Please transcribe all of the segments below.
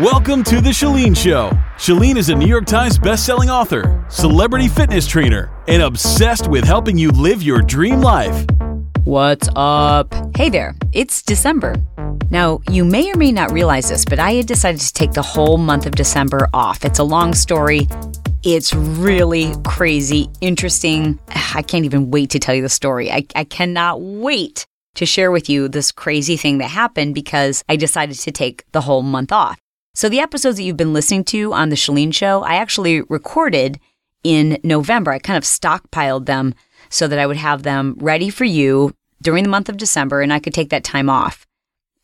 Welcome to The Chalene Show. Chalene is a New York Times bestselling author, celebrity fitness trainer, and obsessed with helping you live your dream life. What's up? Hey there, it's December. Now, you may or may not realize this, but I had decided to take the whole month of December off. It's a long story. It's really crazy, interesting. I can't even wait to tell you the story. I, I cannot wait to share with you this crazy thing that happened because I decided to take the whole month off. So, the episodes that you've been listening to on The Chalene Show, I actually recorded in November. I kind of stockpiled them so that I would have them ready for you during the month of December and I could take that time off.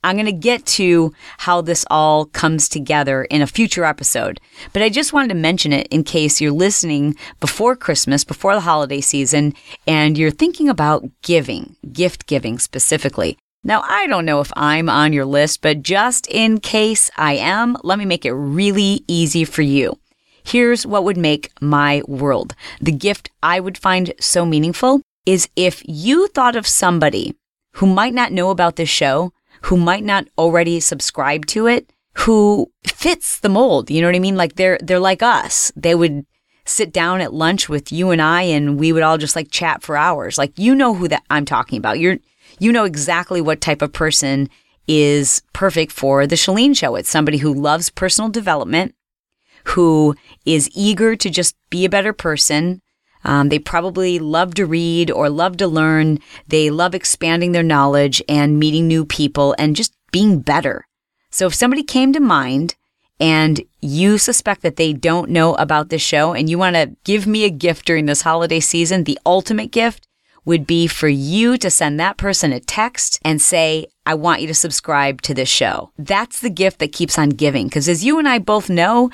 I'm going to get to how this all comes together in a future episode, but I just wanted to mention it in case you're listening before Christmas, before the holiday season, and you're thinking about giving, gift giving specifically. Now, I don't know if I'm on your list, but just in case I am, let me make it really easy for you. Here's what would make my world. The gift I would find so meaningful is if you thought of somebody who might not know about this show, who might not already subscribe to it, who fits the mold. You know what I mean? Like they're they're like us. They would sit down at lunch with you and I and we would all just like chat for hours. Like you know who that I'm talking about. You're you know exactly what type of person is perfect for the Chalene show. It's somebody who loves personal development, who is eager to just be a better person, um, they probably love to read or love to learn. They love expanding their knowledge and meeting new people and just being better. So if somebody came to mind and you suspect that they don't know about this show and you want to give me a gift during this holiday season, the ultimate gift would be for you to send that person a text and say, I want you to subscribe to this show. That's the gift that keeps on giving. Because as you and I both know,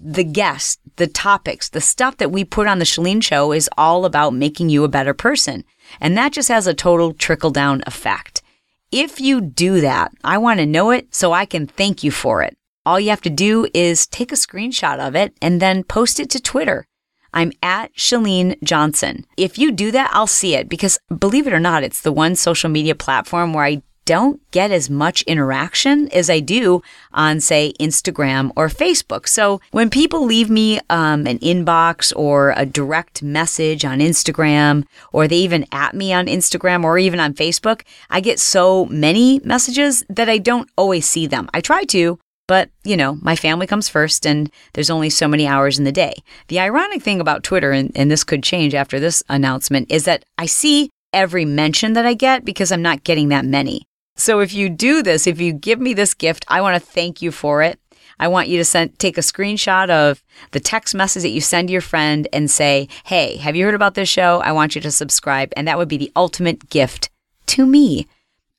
the guests, the topics, the stuff that we put on the Chalene show is all about making you a better person. And that just has a total trickle down effect. If you do that, I want to know it so I can thank you for it. All you have to do is take a screenshot of it and then post it to Twitter. I'm at Chalene Johnson. If you do that, I'll see it because believe it or not, it's the one social media platform where I don't get as much interaction as I do on, say, Instagram or Facebook. So when people leave me um, an inbox or a direct message on Instagram, or they even at me on Instagram or even on Facebook, I get so many messages that I don't always see them. I try to, but, you know, my family comes first and there's only so many hours in the day. The ironic thing about Twitter, and, and this could change after this announcement, is that I see every mention that I get because I'm not getting that many. So if you do this, if you give me this gift, I want to thank you for it. I want you to send, take a screenshot of the text message that you send to your friend and say, Hey, have you heard about this show? I want you to subscribe. And that would be the ultimate gift to me.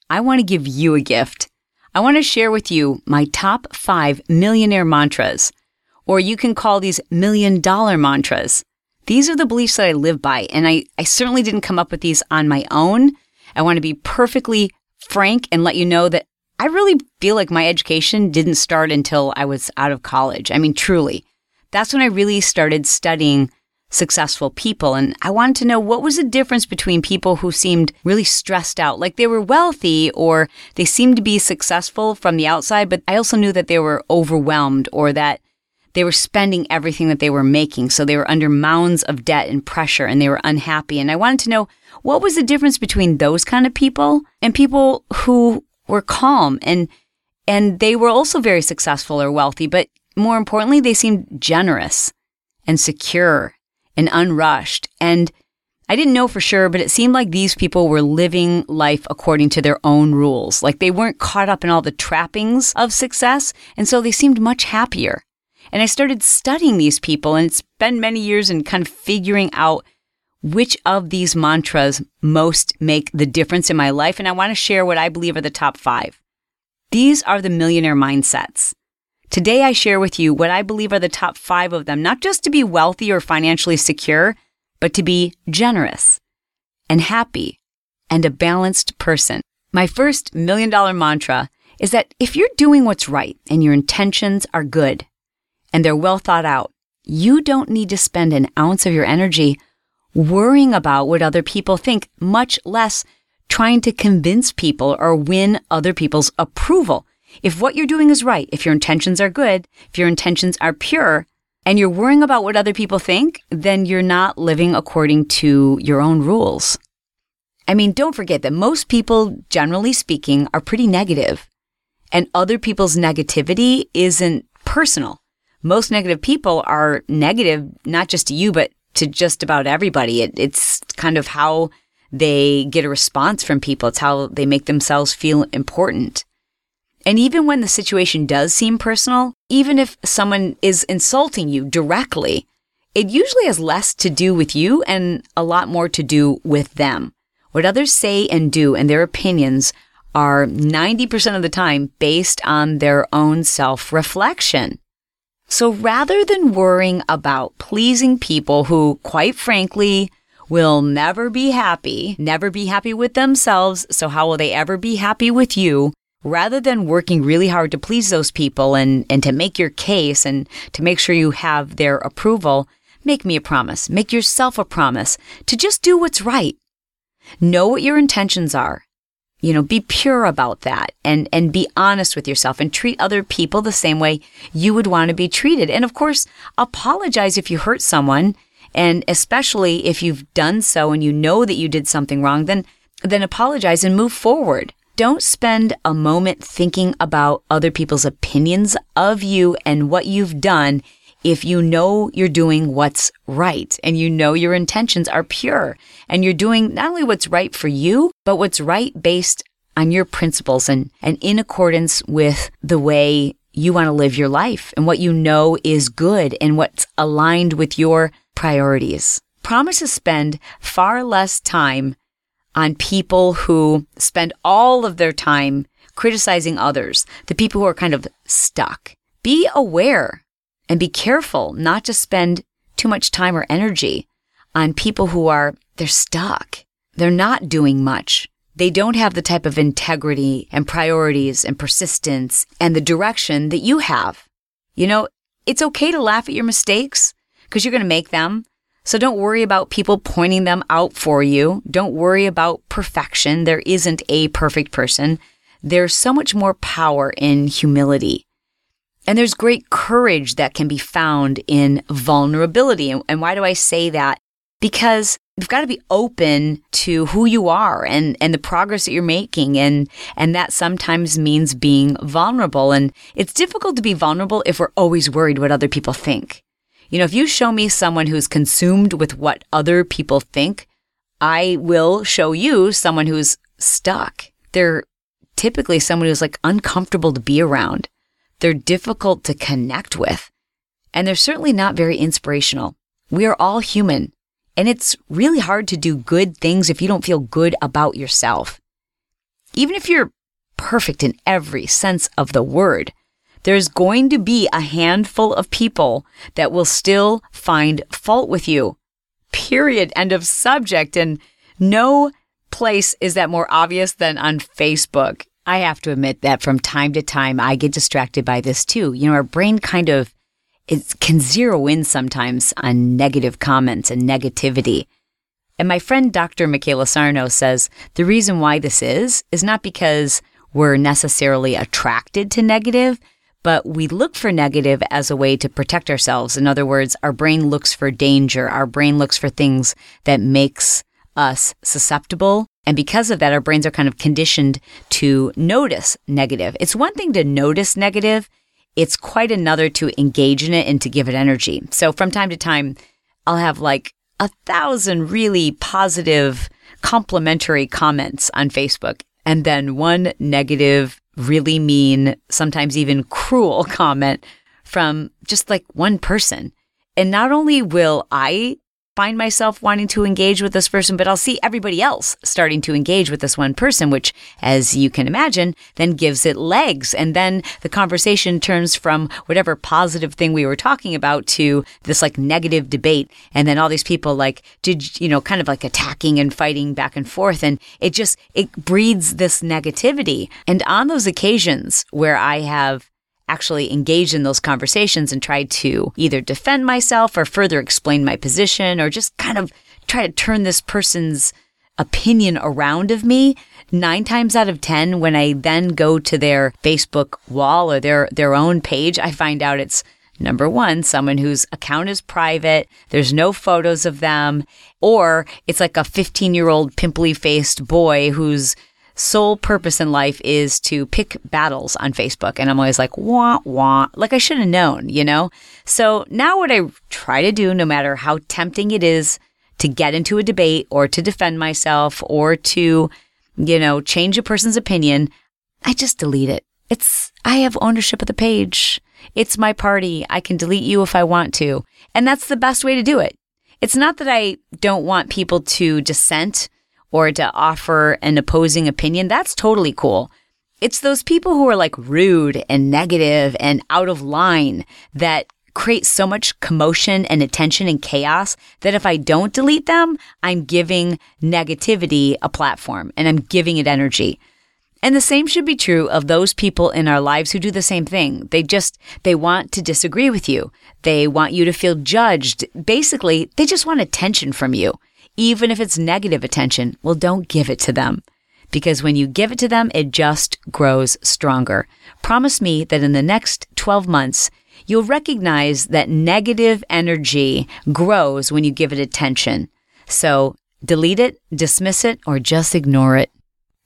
I want to give you a gift. I want to share with you my top five millionaire mantras, or you can call these million dollar mantras. These are the beliefs that I live by, and I, I certainly didn't come up with these on my own. I want to be perfectly frank and let you know that I really feel like my education didn't start until I was out of college. I mean, truly. That's when I really started studying successful people. And I wanted to know what was the difference between people who seemed really stressed out, like they were wealthy or they seemed to be successful from the outside, but I also knew that they were overwhelmed or that they were spending everything that they were making. So they were under mounds of debt and pressure and they were unhappy. And I wanted to know what was the difference between those kind of people and people who were calm and and they were also very successful or wealthy, but more importantly, they seemed generous and secure and unrushed. And I didn't know for sure, but it seemed like these people were living life according to their own rules. Like they weren't caught up in all the trappings of success. And so they seemed much happier. And I started studying these people and it's been many years and kind of figuring out which of these mantras most make the difference in my life. And I want to share what I believe are the top five. These are the millionaire mindsets. Today, I share with you what I believe are the top five of them, not just to be wealthy or financially secure, but to be generous and happy and a balanced person. My first million dollar mantra is that if you're doing what's right and your intentions are good and they're well thought out, you don't need to spend an ounce of your energy worrying about what other people think, much less trying to convince people or win other people's approval. If what you're doing is right, if your intentions are good, if your intentions are pure, and you're worrying about what other people think, then you're not living according to your own rules. I mean, don't forget that most people, generally speaking, are pretty negative, and other people's negativity isn't personal. Most negative people are negative, not just to you, but to just about everybody. It, it's kind of how they get a response from people. It's how they make themselves feel important. And even when the situation does seem personal, even if someone is insulting you directly, it usually has less to do with you and a lot more to do with them. What others say and do and their opinions are 90% of the time based on their own self reflection. So rather than worrying about pleasing people who, quite frankly, will never be happy, never be happy with themselves, so how will they ever be happy with you? Rather than working really hard to please those people and, and to make your case and to make sure you have their approval, make me a promise. Make yourself a promise to just do what's right. Know what your intentions are. You know, be pure about that and, and be honest with yourself and treat other people the same way you would want to be treated. And of course, apologize if you hurt someone. And especially if you've done so and you know that you did something wrong, then, then apologize and move forward. Don't spend a moment thinking about other people's opinions of you and what you've done if you know you're doing what's right and you know your intentions are pure and you're doing not only what's right for you, but what's right based on your principles and, and in accordance with the way you want to live your life and what you know is good and what's aligned with your priorities. Promise to spend far less time on people who spend all of their time criticizing others, the people who are kind of stuck. Be aware and be careful not to spend too much time or energy on people who are, they're stuck. They're not doing much. They don't have the type of integrity and priorities and persistence and the direction that you have. You know, it's okay to laugh at your mistakes because you're going to make them. So don't worry about people pointing them out for you. Don't worry about perfection. There isn't a perfect person. There's so much more power in humility. And there's great courage that can be found in vulnerability. And, why do I say that? Because you've got to be open to who you are and, and the progress that you're making. And, and that sometimes means being vulnerable. And it's difficult to be vulnerable if we're always worried what other people think. You know, if you show me someone who's consumed with what other people think, I will show you someone who's stuck. They're typically someone who's like uncomfortable to be around. They're difficult to connect with. And they're certainly not very inspirational. We are all human. And it's really hard to do good things if you don't feel good about yourself. Even if you're perfect in every sense of the word, there's going to be a handful of people that will still find fault with you. Period. End of subject. And no place is that more obvious than on Facebook. I have to admit that from time to time, I get distracted by this too. You know, our brain kind of it can zero in sometimes on negative comments and negativity. And my friend Dr. Michaela Sarno says the reason why this is, is not because we're necessarily attracted to negative, but we look for negative as a way to protect ourselves. In other words, our brain looks for danger. Our brain looks for things that makes us susceptible and because of that, our brains are kind of conditioned to notice negative. It's one thing to notice negative. It's quite another to engage in it and to give it energy. So from time to time, I'll have like a thousand really positive, complimentary comments on Facebook and then one negative, really mean, sometimes even cruel comment from just like one person. And not only will I find myself wanting to engage with this person, but I'll see everybody else starting to engage with this one person, which, as you can imagine, then gives it legs. And then the conversation turns from whatever positive thing we were talking about to this like negative debate. And then all these people like did, you know, kind of like attacking and fighting back and forth. And it just, it breeds this negativity. And on those occasions where I have actually engaged in those conversations and tried to either defend myself or further explain my position or just kind of try to turn this person's opinion around of me. Nine times out of ten when i then go to their facebook wall or their their own page i find out it's number one someone whose account is private there's no photos of them or it's like a 15 year old pimply faced boy who's sole purpose in life is to pick battles on Facebook. And I'm always like, wah, wah. Like I should have known, you know? So now what I try to do, no matter how tempting it is to get into a debate or to defend myself or to, you know, change a person's opinion, I just delete it. It's, I have ownership of the page. It's my party. I can delete you if I want to. And that's the best way to do it. It's not that I don't want people to dissent or to offer an opposing opinion, that's totally cool. It's those people who are like rude and negative and out of line that create so much commotion and attention and chaos that if I don't delete them, I'm giving negativity a platform and I'm giving it energy. And the same should be true of those people in our lives who do the same thing. They just, they want to disagree with you. They want you to feel judged. Basically, they just want attention from you even if it's negative attention. Well, don't give it to them because when you give it to them, it just grows stronger. Promise me that in the next 12 months, you'll recognize that negative energy grows when you give it attention. So delete it, dismiss it, or just ignore it.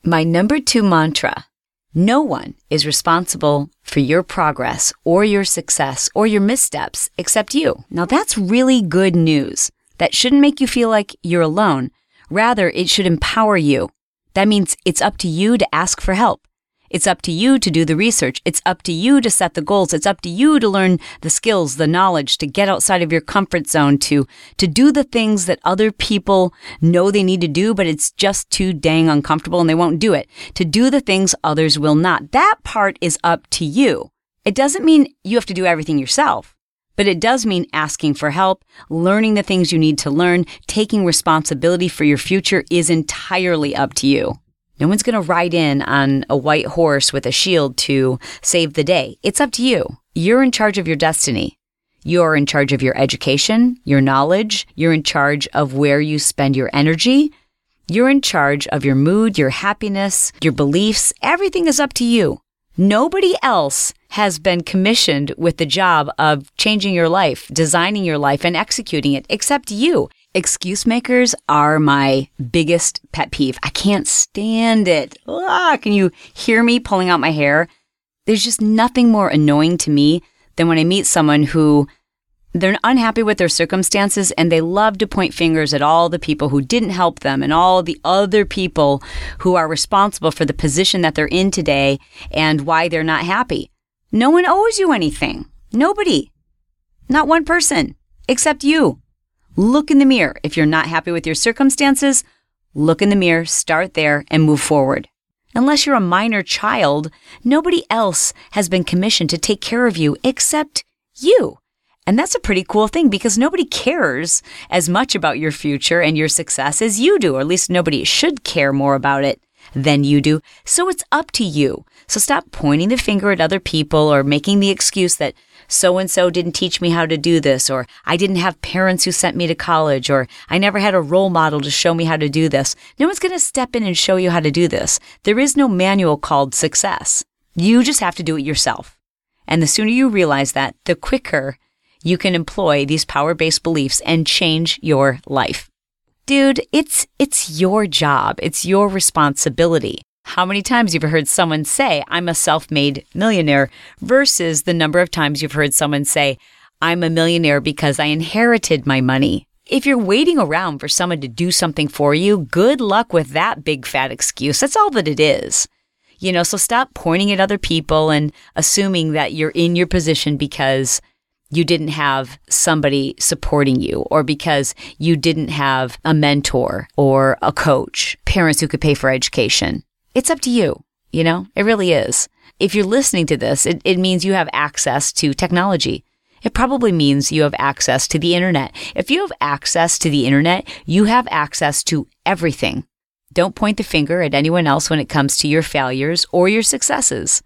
My number two mantra no one is responsible for your progress or your success or your missteps except you. Now that's really good news. That shouldn't make you feel like you're alone. Rather, it should empower you. That means it's up to you to ask for help. It's up to you to do the research. It's up to you to set the goals. It's up to you to learn the skills, the knowledge, to get outside of your comfort zone, to, to do the things that other people know they need to do, but it's just too dang uncomfortable and they won't do it. To do the things others will not. That part is up to you. It doesn't mean you have to do everything yourself. But it does mean asking for help, learning the things you need to learn, taking responsibility for your future is entirely up to you. No one's going to ride in on a white horse with a shield to save the day. It's up to you. You're in charge of your destiny. You're in charge of your education, your knowledge. You're in charge of where you spend your energy. You're in charge of your mood, your happiness, your beliefs. Everything is up to you. Nobody else has been commissioned with the job of changing your life, designing your life, and executing it except you. Excuse makers are my biggest pet peeve. I can't stand it. Ah, can you hear me pulling out my hair? There's just nothing more annoying to me than when I meet someone who they're unhappy with their circumstances and they love to point fingers at all the people who didn't help them and all the other people who are responsible for the position that they're in today and why they're not happy. No one owes you anything. Nobody. Not one person, except you. Look in the mirror. If you're not happy with your circumstances, look in the mirror, start there, and move forward. Unless you're a minor child, nobody else has been commissioned to take care of you except you. And that's a pretty cool thing because nobody cares as much about your future and your success as you do, or at least nobody should care more about it than you do. So it's up to you. So stop pointing the finger at other people or making the excuse that so and so didn't teach me how to do this, or I didn't have parents who sent me to college, or I never had a role model to show me how to do this. No one's going to step in and show you how to do this. There is no manual called success. You just have to do it yourself. And the sooner you realize that, the quicker you can employ these power-based beliefs and change your life. Dude, it's, it's your job. It's your responsibility. How many times you've heard someone say, I'm a self-made millionaire versus the number of times you've heard someone say, I'm a millionaire because I inherited my money. If you're waiting around for someone to do something for you, good luck with that big fat excuse. That's all that it is. You know, so stop pointing at other people and assuming that you're in your position because you didn't have somebody supporting you or because you didn't have a mentor or a coach, parents who could pay for education. It's up to you. You know, it really is. If you're listening to this, it, it means you have access to technology. It probably means you have access to the internet. If you have access to the internet, you have access to everything. Don't point the finger at anyone else when it comes to your failures or your successes.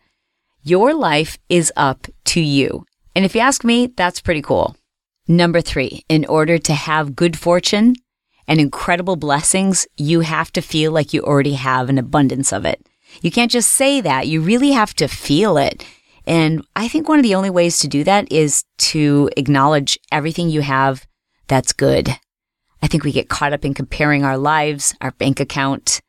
Your life is up to you. And if you ask me, that's pretty cool. Number three, in order to have good fortune and incredible blessings, you have to feel like you already have an abundance of it. You can't just say that. You really have to feel it. And I think one of the only ways to do that is to acknowledge everything you have that's good. I think we get caught up in comparing our lives, our bank account,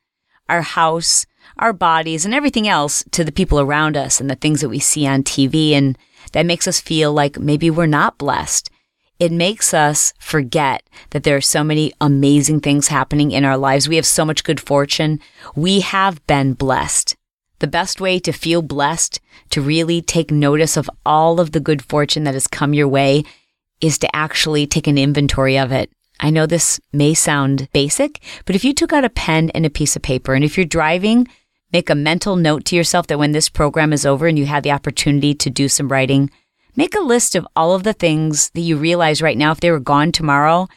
our house, our bodies, and everything else to the people around us and the things that we see on TV. And that makes us feel like maybe we're not blessed. It makes us forget that there are so many amazing things happening in our lives. We have so much good fortune. We have been blessed. The best way to feel blessed, to really take notice of all of the good fortune that has come your way, is to actually take an inventory of it. I know this may sound basic, but if you took out a pen and a piece of paper, and if you're driving, make a mental note to yourself that when this program is over and you have the opportunity to do some writing, Make a list of all of the things that you realize right now, if they were gone tomorrow,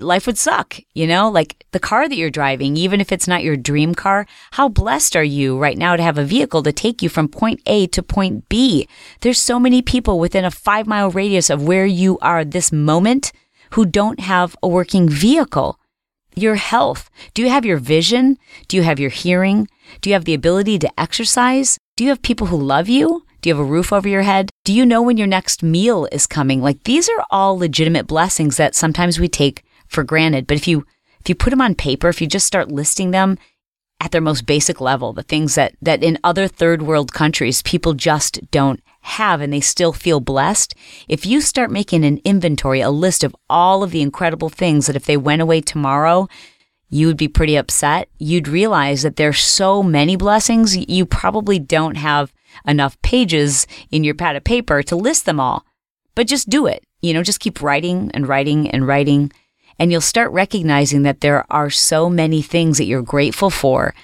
life would suck, you know, like the car that you're driving, even if it's not your dream car. How blessed are you right now to have a vehicle to take you from point A to point B? There's so many people within a five mile radius of where you are this moment who don't have a working vehicle. Your health. Do you have your vision? Do you have your hearing? Do you have the ability to exercise? Do you have people who love you? Do you have a roof over your head? Do you know when your next meal is coming? Like these are all legitimate blessings that sometimes we take for granted. But if you if you put them on paper, if you just start listing them at their most basic level, the things that that in other third world countries people just don't have and they still feel blessed, if you start making an inventory, a list of all of the incredible things that if they went away tomorrow, you would be pretty upset. You'd realize that there's so many blessings, you probably don't have enough pages in your pad of paper to list them all. But just do it. You know, just keep writing and writing and writing. And you'll start recognizing that there are so many things that you're grateful for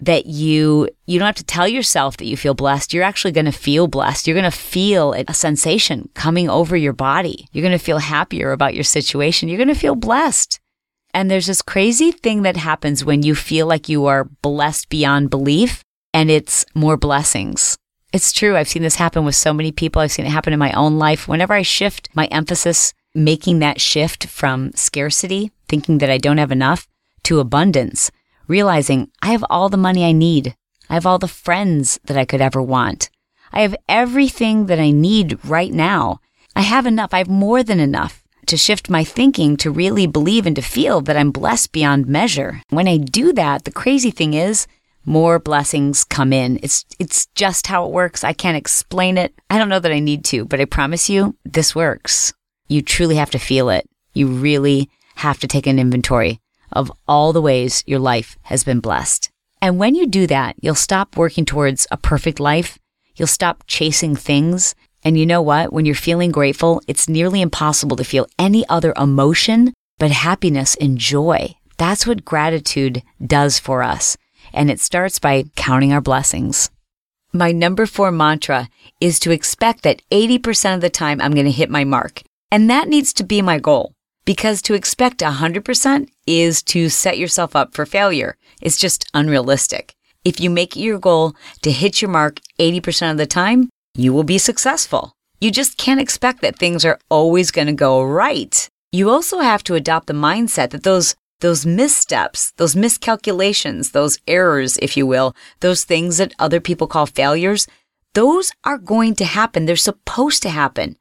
that you you don't have to tell yourself that you feel blessed. You're actually going to feel blessed. You're going to feel a sensation coming over your body. You're going to feel happier about your situation. You're going to feel blessed. And there's this crazy thing that happens when you feel like you are blessed beyond belief and it's more blessings. It's true. I've seen this happen with so many people. I've seen it happen in my own life. Whenever I shift my emphasis, making that shift from scarcity, thinking that I don't have enough, to abundance, realizing I have all the money I need. I have all the friends that I could ever want. I have everything that I need right now. I have enough. I have more than enough to shift my thinking to really believe and to feel that I'm blessed beyond measure. When I do that, the crazy thing is more blessings come in. It's it's just how it works. I can't explain it. I don't know that I need to, but I promise you this works. You truly have to feel it. You really have to take an inventory of all the ways your life has been blessed. And when you do that, you'll stop working towards a perfect life. You'll stop chasing things. And you know what? When you're feeling grateful, it's nearly impossible to feel any other emotion but happiness and joy. That's what gratitude does for us and it starts by counting our blessings. My number four mantra is to expect that 80% of the time I'm going to hit my mark. And that needs to be my goal because to expect 100% is to set yourself up for failure. It's just unrealistic. If you make it your goal to hit your mark 80% of the time, you will be successful. You just can't expect that things are always going to go right. You also have to adopt the mindset that those those missteps, those miscalculations, those errors, if you will, those things that other people call failures, those are going to happen. They're supposed to happen.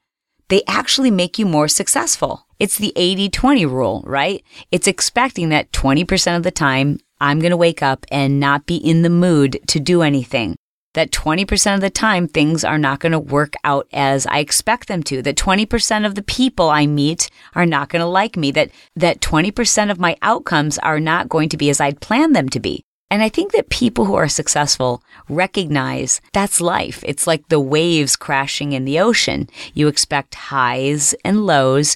They actually make you more successful. It's the 80 20 rule, right? It's expecting that 20% of the time I'm going to wake up and not be in the mood to do anything that 20% of the time things are not going to work out as I expect them to, that 20% of the people I meet are not going to like me, that, that 20% of my outcomes are not going to be as I'd planned them to be. And I think that people who are successful recognize that's life. It's like the waves crashing in the ocean. You expect highs and lows,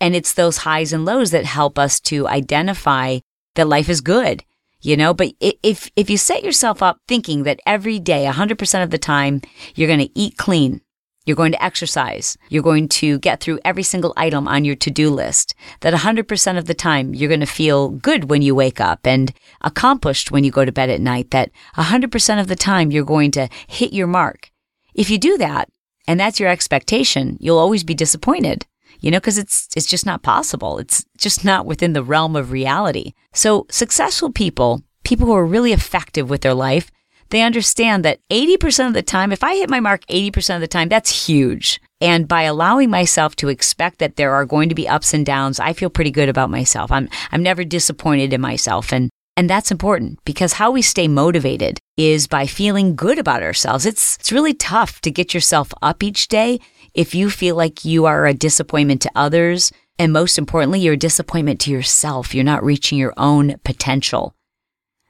and it's those highs and lows that help us to identify that life is good. You know, but if if you set yourself up thinking that every day, 100% of the time, you're going to eat clean, you're going to exercise. You're going to get through every single item on your to-do list. That 100% of the time you're going to feel good when you wake up and accomplished when you go to bed at night. That 100% of the time you're going to hit your mark. If you do that and that's your expectation, you'll always be disappointed. You know, because it's it's just not possible. It's just not within the realm of reality. So successful people, people who are really effective with their life, they understand that 80% of the time, if I hit my mark 80% of the time, that's huge. And by allowing myself to expect that there are going to be ups and downs, I feel pretty good about myself. I'm, I'm never disappointed in myself. And, and that's important because how we stay motivated is by feeling good about ourselves. It's, it's really tough to get yourself up each day if you feel like you are a disappointment to others. And most importantly, you're a disappointment to yourself. You're not reaching your own potential.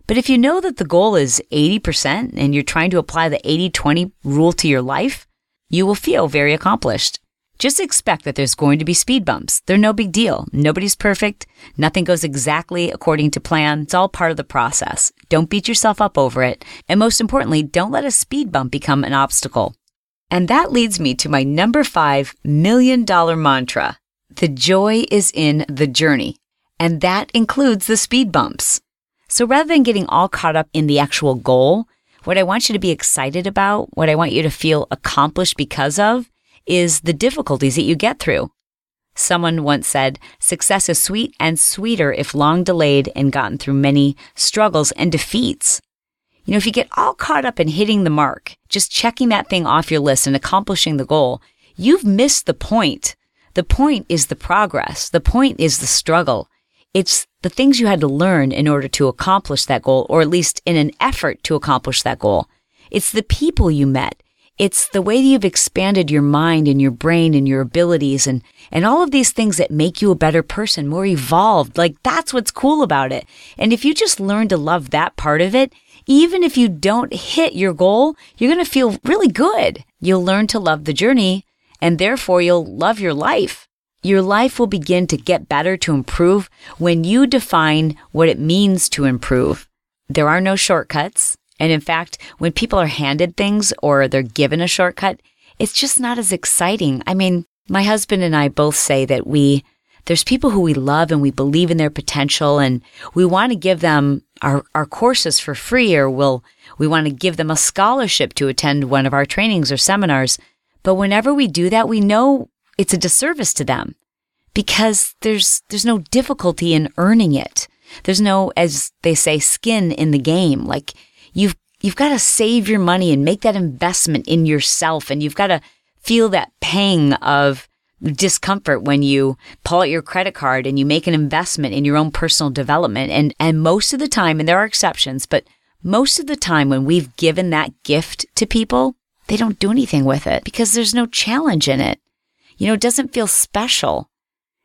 But if you know that the goal is 80% and you're trying to apply the 80 20 rule to your life, you will feel very accomplished. Just expect that there's going to be speed bumps. They're no big deal. Nobody's perfect. Nothing goes exactly according to plan. It's all part of the process. Don't beat yourself up over it. And most importantly, don't let a speed bump become an obstacle. And that leads me to my number five million dollar mantra. The joy is in the journey. And that includes the speed bumps. So rather than getting all caught up in the actual goal, what I want you to be excited about, what I want you to feel accomplished because of, is the difficulties that you get through. Someone once said, success is sweet and sweeter if long delayed and gotten through many struggles and defeats. You know, if you get all caught up in hitting the mark, just checking that thing off your list and accomplishing the goal, you've missed the point. The point is the progress. The point is the struggle. It's the things you had to learn in order to accomplish that goal, or at least in an effort to accomplish that goal. It's the people you met. It's the way that you've expanded your mind and your brain and your abilities and, and all of these things that make you a better person, more evolved. Like that's what's cool about it. And if you just learn to love that part of it, even if you don't hit your goal, you're going to feel really good. You'll learn to love the journey and therefore you'll love your life. Your life will begin to get better to improve when you define what it means to improve. There are no shortcuts. And in fact, when people are handed things or they're given a shortcut, it's just not as exciting. I mean, my husband and I both say that we, there's people who we love and we believe in their potential and we want to give them our, our courses for free or we'll, we want to give them a scholarship to attend one of our trainings or seminars. But whenever we do that, we know it's a disservice to them because there's, there's no difficulty in earning it. There's no, as they say, skin in the game. Like you've, you've got to save your money and make that investment in yourself. And you've got to feel that pang of discomfort when you pull out your credit card and you make an investment in your own personal development. And, and most of the time, and there are exceptions, but most of the time when we've given that gift to people, they don't do anything with it because there's no challenge in it. You know, it doesn't feel special.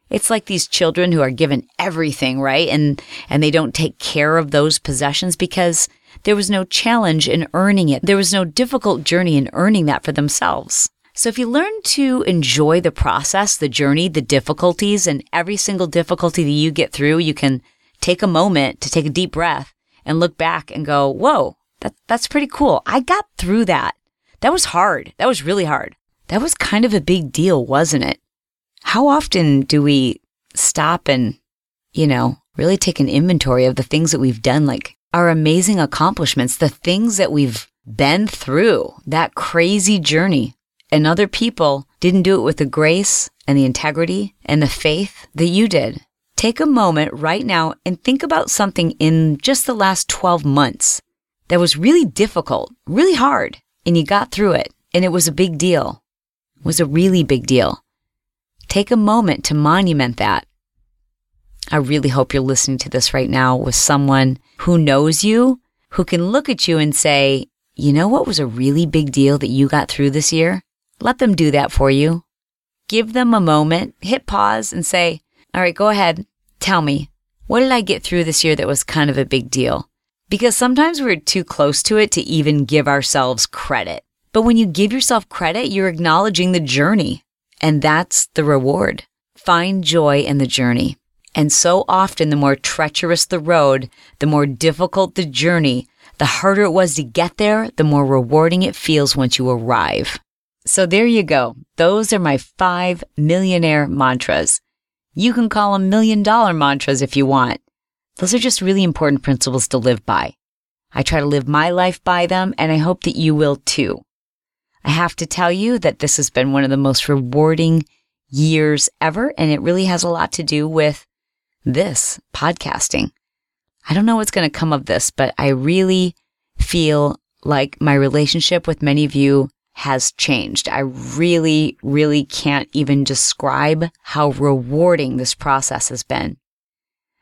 It's like these children who are given everything, right? And, and they don't take care of those possessions because there was no challenge in earning it. There was no difficult journey in earning that for themselves. So if you learn to enjoy the process, the journey, the difficulties, and every single difficulty that you get through, you can take a moment to take a deep breath and look back and go, whoa, that, that's pretty cool. I got through that. That was hard. That was really hard. That was kind of a big deal, wasn't it? How often do we stop and, you know, really take an inventory of the things that we've done, like our amazing accomplishments, the things that we've been through, that crazy journey. And other people didn't do it with the grace and the integrity and the faith that you did. Take a moment right now and think about something in just the last 12 months that was really difficult, really hard, and you got through it, and it was a big deal was a really big deal. Take a moment to monument that. I really hope you're listening to this right now with someone who knows you, who can look at you and say, you know what was a really big deal that you got through this year? Let them do that for you. Give them a moment, hit pause and say, all right, go ahead. Tell me, what did I get through this year that was kind of a big deal? Because sometimes we're too close to it to even give ourselves credit. But when you give yourself credit, you're acknowledging the journey. And that's the reward. Find joy in the journey. And so often, the more treacherous the road, the more difficult the journey, the harder it was to get there, the more rewarding it feels once you arrive. So there you go. Those are my five millionaire mantras. You can call them million dollar mantras if you want. Those are just really important principles to live by. I try to live my life by them, and I hope that you will too. I have to tell you that this has been one of the most rewarding years ever, and it really has a lot to do with this podcasting. I don't know what's going to come of this, but I really feel like my relationship with many of you has changed. I really, really can't even describe how rewarding this process has been.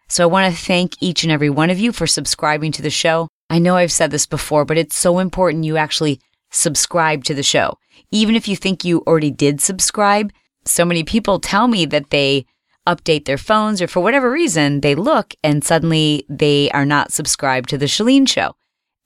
So I want to thank each and every one of you for subscribing to the show. I know I've said this before, but it's so important you actually subscribe to the show. Even if you think you already did subscribe, so many people tell me that they update their phones or for whatever reason, they look and suddenly they are not subscribed to the Chalene show.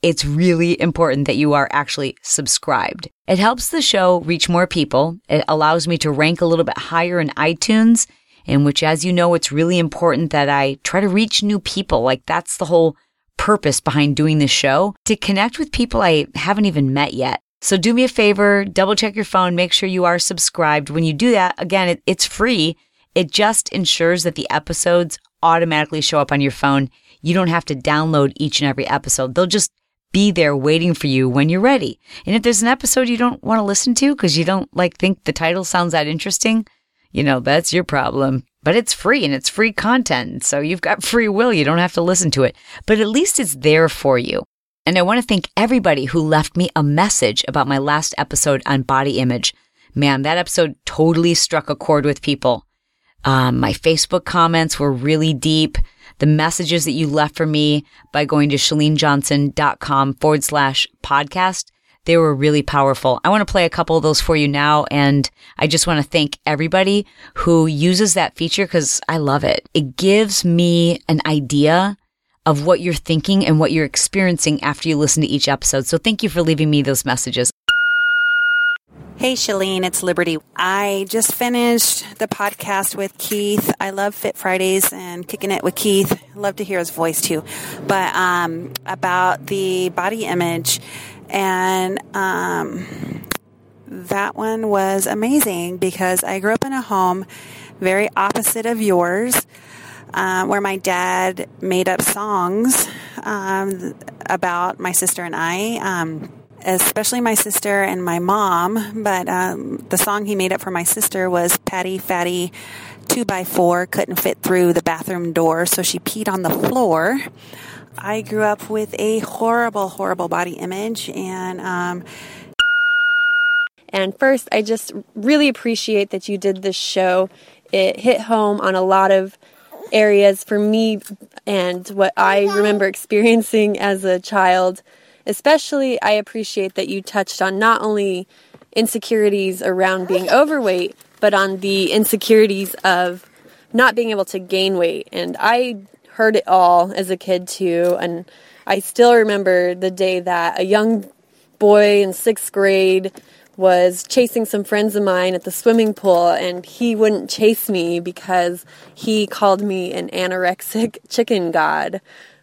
It's really important that you are actually subscribed. It helps the show reach more people. It allows me to rank a little bit higher in iTunes in which, as you know, it's really important that I try to reach new people. Like that's the whole purpose behind doing this show to connect with people I haven't even met yet. So do me a favor, double check your phone, make sure you are subscribed. When you do that, again, it, it's free. It just ensures that the episodes automatically show up on your phone. You don't have to download each and every episode. They'll just be there waiting for you when you're ready. And if there's an episode you don't want to listen to because you don't like think the title sounds that interesting, you know, that's your problem. But it's free and it's free content. So you've got free will. You don't have to listen to it, but at least it's there for you. And I want to thank everybody who left me a message about my last episode on body image. Man, that episode totally struck a chord with people. Um, my Facebook comments were really deep. The messages that you left for me by going to chalenejohnson.com forward slash podcast they were really powerful. I want to play a couple of those for you now. And I just want to thank everybody who uses that feature because I love it. It gives me an idea of what you're thinking and what you're experiencing after you listen to each episode. So thank you for leaving me those messages. Hey, Chalene, it's Liberty. I just finished the podcast with Keith. I love Fit Fridays and kicking it with Keith. Love to hear his voice too. But um, about the body image and um, that one was amazing because I grew up in a home very opposite of yours, uh, where my dad made up songs um, about my sister and I. Um, especially my sister and my mom, but um, the song he made up for my sister was Patty Fatty two by four couldn't fit through the bathroom door, so she peed on the floor. I grew up with a horrible, horrible body image, and um, and first, I just really appreciate that you did this show. It hit home on a lot of areas for me and what I remember experiencing as a child. Especially, I appreciate that you touched on not only insecurities around being overweight, but on the insecurities of not being able to gain weight. And I heard it all as a kid too. And I still remember the day that a young boy in sixth grade was chasing some friends of mine at the swimming pool and he wouldn't chase me because he called me an anorexic chicken god,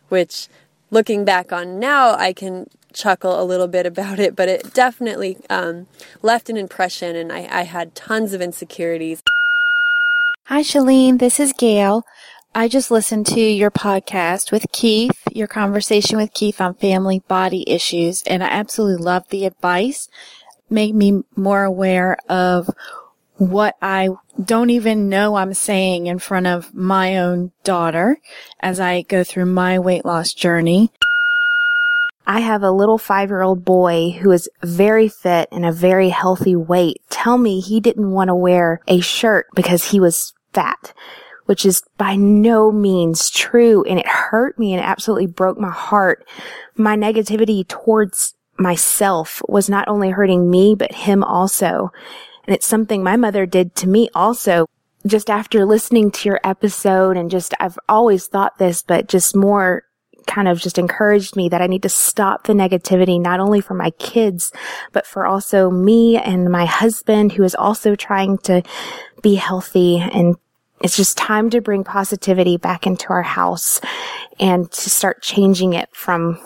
which looking back on now, I can chuckle a little bit about it, but it definitely um, left an impression and I, I had tons of insecurities. Hi, Chalene. This is Gail. I just listened to your podcast with Keith, your conversation with Keith on family body issues, and I absolutely love the advice. Made me more aware of what I don't even know I'm saying in front of my own daughter as I go through my weight loss journey. I have a little five year old boy who is very fit and a very healthy weight tell me he didn't want to wear a shirt because he was fat which is by no means true. And it hurt me and absolutely broke my heart. My negativity towards myself was not only hurting me, but him also. And it's something my mother did to me also. Just after listening to your episode and just, I've always thought this, but just more kind of just encouraged me that I need to stop the negativity, not only for my kids, but for also me and my husband who is also trying to be healthy and it's just time to bring positivity back into our house and to start changing it from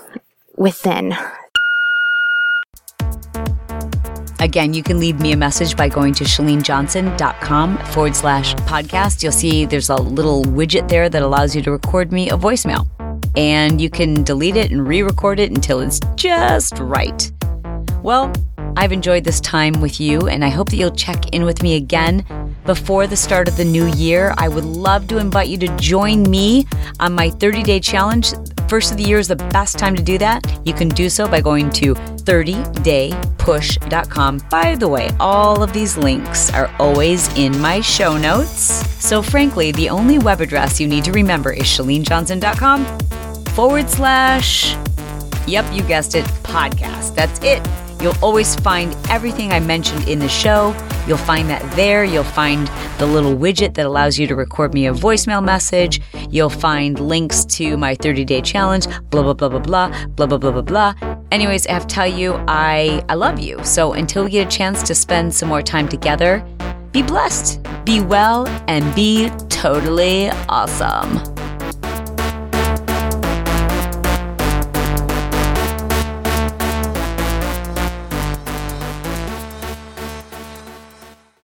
within. Again, you can leave me a message by going to chalenejohnson.com forward slash podcast. You'll see there's a little widget there that allows you to record me a voicemail. And you can delete it and re record it until it's just right. Well, I've enjoyed this time with you, and I hope that you'll check in with me again before the start of the new year. I would love to invite you to join me on my 30 day challenge. First of the year is the best time to do that. You can do so by going to 30daypush.com. By the way, all of these links are always in my show notes. So, frankly, the only web address you need to remember is chalenejohnson.com forward slash, yep, you guessed it, podcast. That's it. You'll always find everything I mentioned in the show. You'll find that there. You'll find the little widget that allows you to record me a voicemail message. You'll find links to my 30 day challenge, blah, blah, blah, blah, blah, blah, blah, blah, blah, blah. Anyways, I have to tell you, I, I love you. So until we get a chance to spend some more time together, be blessed, be well, and be totally awesome.